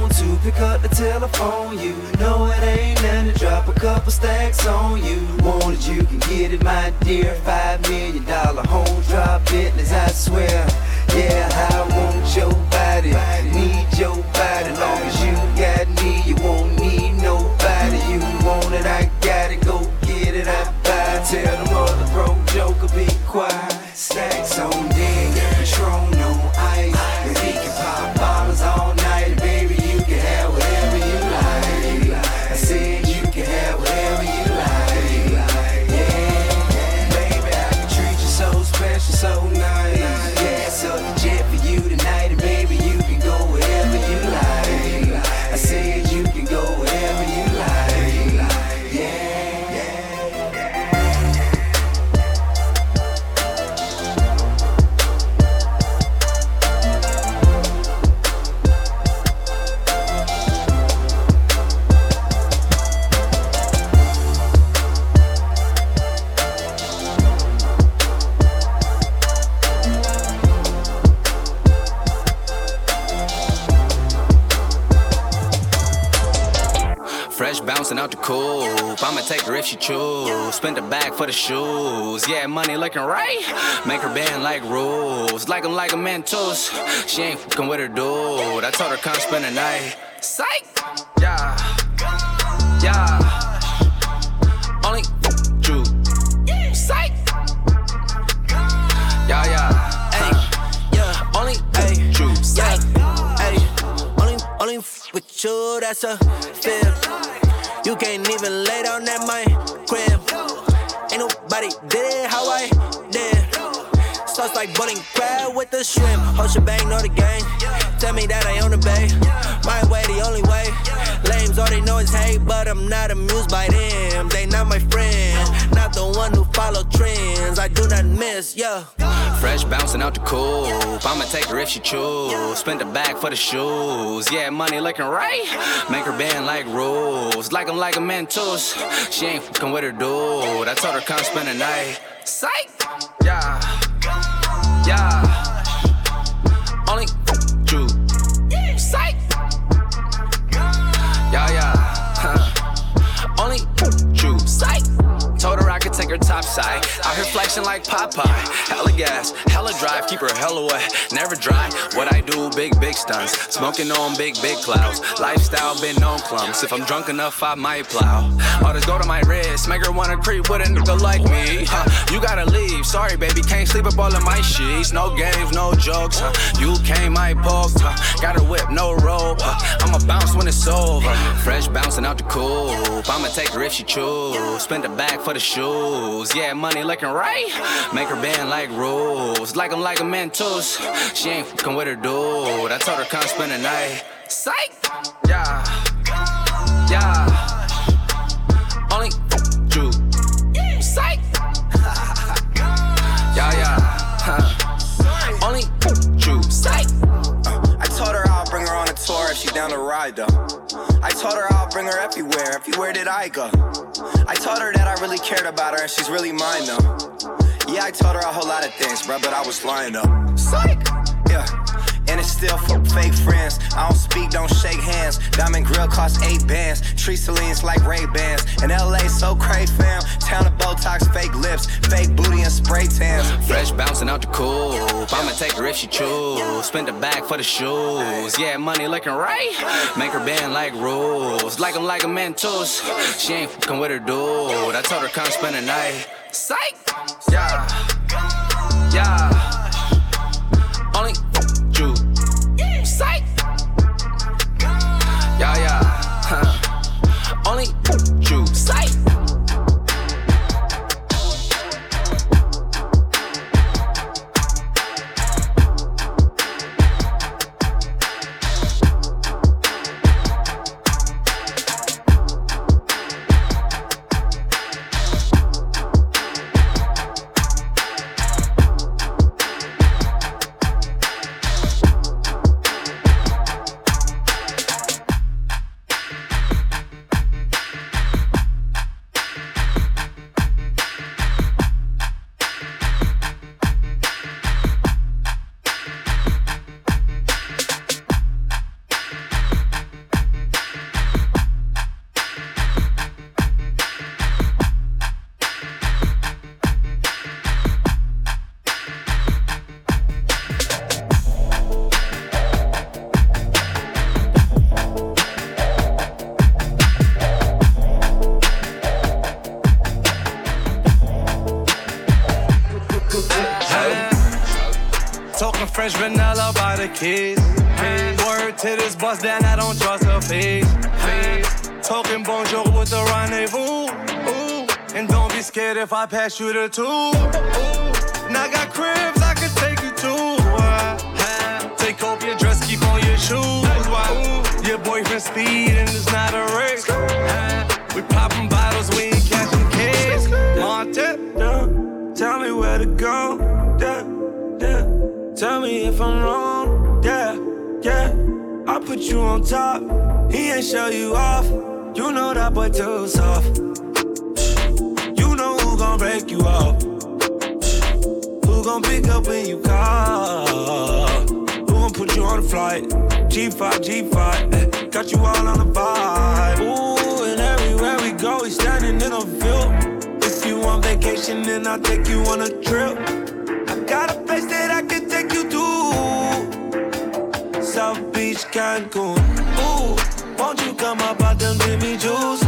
want to pick up the telephone. You know it ain't nothing to drop a couple stacks on you. Want it, you can get it, my dear. Five million dollar home drop business, I swear. Yeah, I want your body, need your body. Long as you got me, you won't need nobody. You want it, I gotta go she choose. Spend the bag for the shoes. Yeah, money looking right. Make her bend like rules. Like 'em like a Mentos. She ain't fucking with her dude. I told her come spend the night. Psych. Yeah. Yeah. Only you. Psych. Yeah, yeah. Hey. Yeah. Only you. Psych. Hey, only, only with you, that's a fib. You can't even lay down at my crib. Ain't nobody did it how I did. Sauce like Boiling Crab with the shrimp. Whole shebang, know the gang. Tell me that I own the bay. My way, the only way. All they know is hate, but I'm not amused by them. They not my friend, not the one who follow trends. I do not miss, yeah. Fresh bouncing out the coop. I'ma take her if she choose. Spend the bag for the shoes. Yeah, money looking right. Make her bend like rules. Like 'em like a Mentos. She ain't fucking with her dude. I told her come spend the night. Psych. Yeah. Yeah. Only take her top side. Out here flexing like Popeye. Hella gas, hella drive, keep her hella wet, never dry. What I do, big, big stunts. Smoking on big, big clouds. Lifestyle been on clumps. If I'm drunk enough, I might plow. All this go to my wrist, make her wanna creep with a nigga like me. Huh. You gotta leave, sorry baby, can't sleep up all of my sheets. No games, no jokes. Huh. You I poked. Huh. Got a whip, no rope. Huh. I'ma bounce when it's over. Fresh bouncing out the coop. I'ma take her if she choose. Spend the bag for the shoes. Yeah, money looking right. Make her bend like rules. Like I'm like a Mentos. She ain't fucking with her dude. I told her come spend the night. Psych. Yeah. Yeah. Only you. Psych. yeah, yeah. Only you. I told her I'll bring her on a tour if she down to ride though. I told her I'll bring her everywhere. Everywhere did I go? I told her that I really cared about her and she's really mine though. Yeah, I told her a whole lot of things, bro, but I was lying though. Psych! Yeah. Still for fake friends. I don't speak, don't shake hands. Diamond grill cost eight bands. Tree Celine's like Ray Bans. And LA so cray fam. Town of Botox, fake lips, fake booty and spray tans. Fresh bouncing out the coop. I'ma take her if she choose. Spend the bag for the shoes. Yeah, money looking right. Make her bend like rules. Like 'em like a Mentos. She ain't fucking with her dude. I told her come spend the night. Psych. Yeah. Yeah. French vanilla by the kids. Word to this bus down, I don't trust a face. Talking bonjour with the rendezvous. Ooh. And don't be scared if I pass you the two. Ooh. Now I got cribs I can take you to. Uh, take off your dress, keep on your shoes. Why? Your boyfriend speeding is not a race. Uh, we popping bottles, we ain't catching kids. Monte, tell me where to go. Tell me if I'm wrong. Yeah, yeah. I put you on top. He ain't show you off. You know that boy too soft You know who gon' break you off? Who gon' pick up when you call? Who gon' put you on a flight? G5, G5, eh, got you all on the vibe. Ooh, and everywhere we go, we standing in a view. If you on vacation, then I'll take you on a trip. Cancun. Ooh, won't you come up out them Jimmy Choos?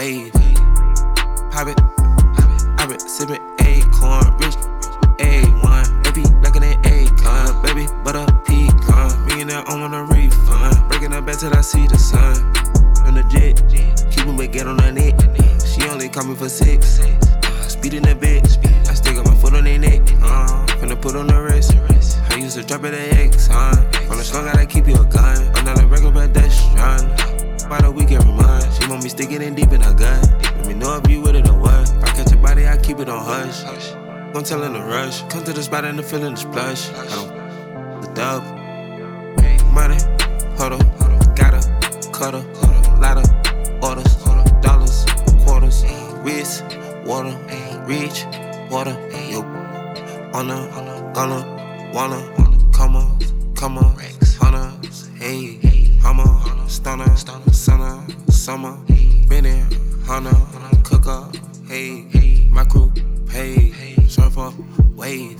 on wave. Pop it, sipping acorn, rich A1. Baby, looking at acorn, baby, butter pecan. Millionaire, I want a refund. Breaking up bed till I see the sun. On the jet, keep him get on the net. She only call me for six. Speeding a bit, I stick up my foot on their neck. Uh, finna put on the wrist. I used to drop it at X, huh? From the slung, gotta keep you a gun. I'm not a regular pedestrian. By the week every month, she want me sticking in deep in her gut. Let me know if you with it or what. If I catch a body, I keep it on hush. Don't tell in the rush. Come to the spot and the feeling is plush. I don't the dub. Money, huddle, gotta, cuddle, lot of orders, dollars, quarters, wrist, water, reach, water, yo, on the, gonna, wanna, come on, come on, hunters, hey, hummer, stunner, summer, summer, been in, hunter, cooker, hey, my crew, hey, surfer, wave.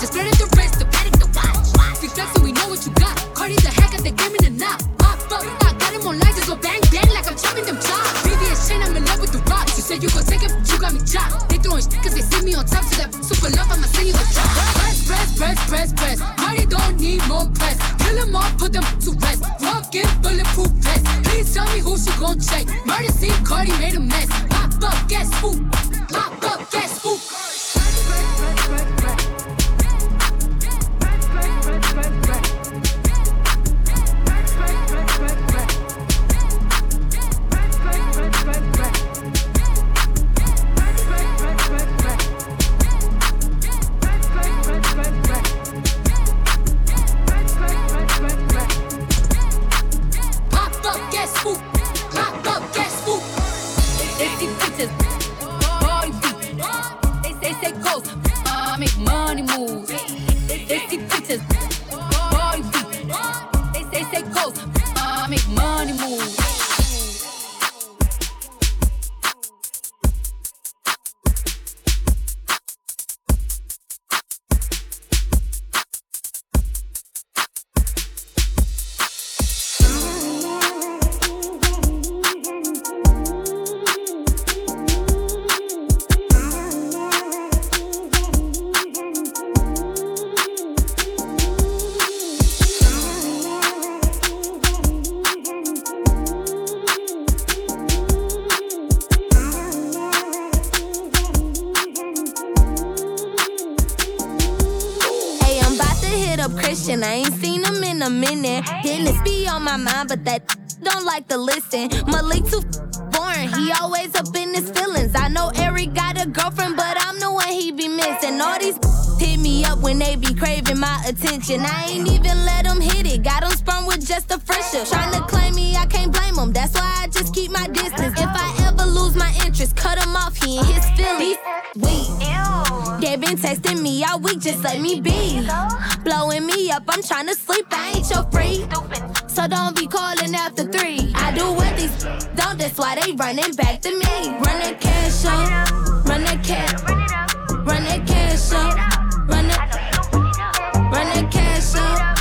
Just burn it through. up Christian. I ain't seen him in a minute. Dennis be on my mind, but that don't like to listen. Malik too boring. He always up in his feelings. I know Eric got a girlfriend, but I'm the one he be missing. All these hit me up when they be craving my attention. I ain't even let them hit it. Got them sprung with just a friendship. Trying to claim me, I can't blame them. That's why I just keep my distance. If I lose my interest. Cut him off, he in his feelings. Weak. They been texting me all week, just let me be. Blowing me up, I'm trying to sleep, I ain't your free. So don't be calling after three. I do what these don't, that's why they running back to me. Run the cash up, run the cash, run the cash up, run the, run the cash up.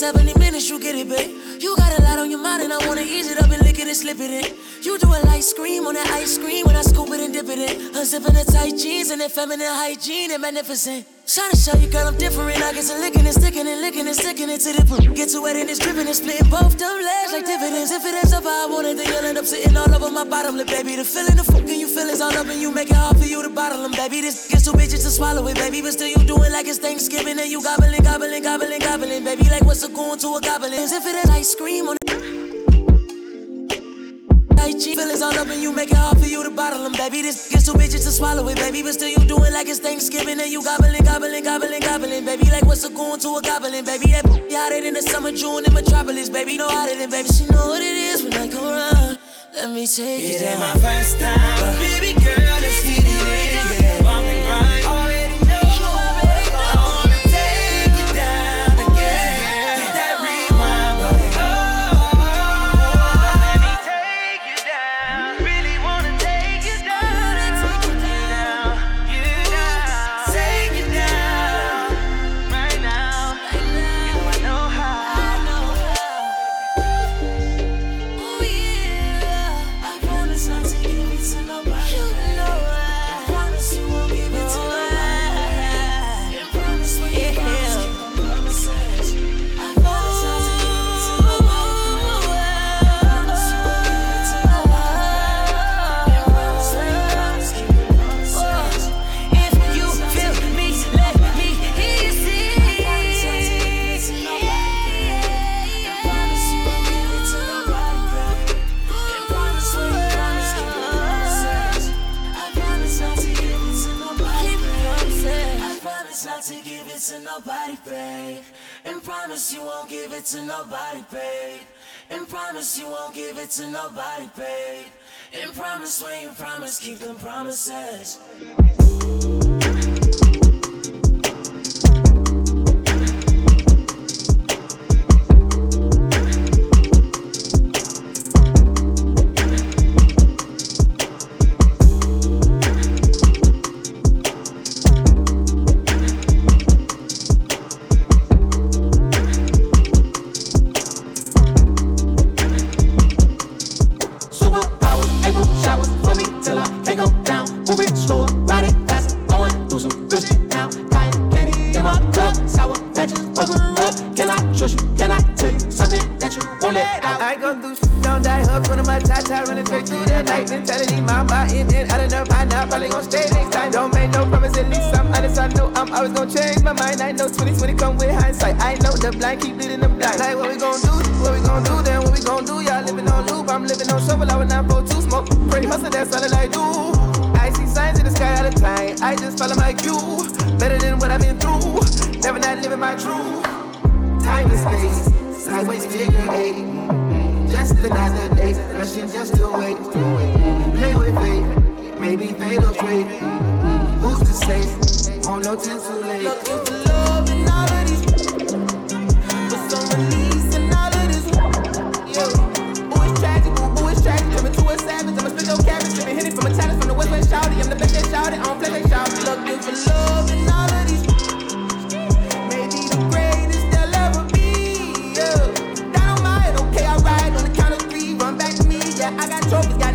70 minutes, you get it, babe. You got a lot on your mind, and I wanna ease it up and lick it and slip it in. You do a light scream on that ice cream when I scoop it and dip it in. Unzipping the tight jeans and that feminine hygiene and magnificent. Trying to show you, girl, I'm different. I get to licking and sticking and licking and sticking it to the poop. Get to wet and it's dripping and splitting both them legs like dividends. If it ends up how I want it, then you'll end up sitting all over my bottom lip, baby. The feeling, the fucking you feel is all up and you make it hard for you to bottle them, baby. This gets too bitches to swallow it, baby. But still, you doing like it's Thanksgiving and you gobbling, gobbling, gobbling, gobbling, baby. Like what's a going to a goblin? If it is ice cream on IG feelings all up and you make it hard for you to bottle them, baby. This gets too bitches to swallow it, baby. But still, you doing like it's Thanksgiving and you gobbling, gobbling, gobbling, gobbling, baby. Like what's a goon to a goblin, baby? That b- hotter than the summer June in Metropolis, baby. No hotter than baby. She know what it is when I come around. Let me take it, It ain't my first time, baby girl. To nobody, babe. And promise when you promise, keep them promises. On I'm living on shovel. I would not for two smoke. Pray hustle, that's all that I do. I see signs in the sky all the time. I just follow my cue. Better than what I've been through. Never not living my truth. Time and space, sideways figure eight. Just another day, rushing just to wait. Play with fate, maybe fatal trade. Who's to say? Won't know till too late. That shouted. I don't play. Looking for love in all of these. Maybe the greatest they'll ever be. Yeah. Okay, I ride on the count of three. Run back to me, yeah. I got trophies, got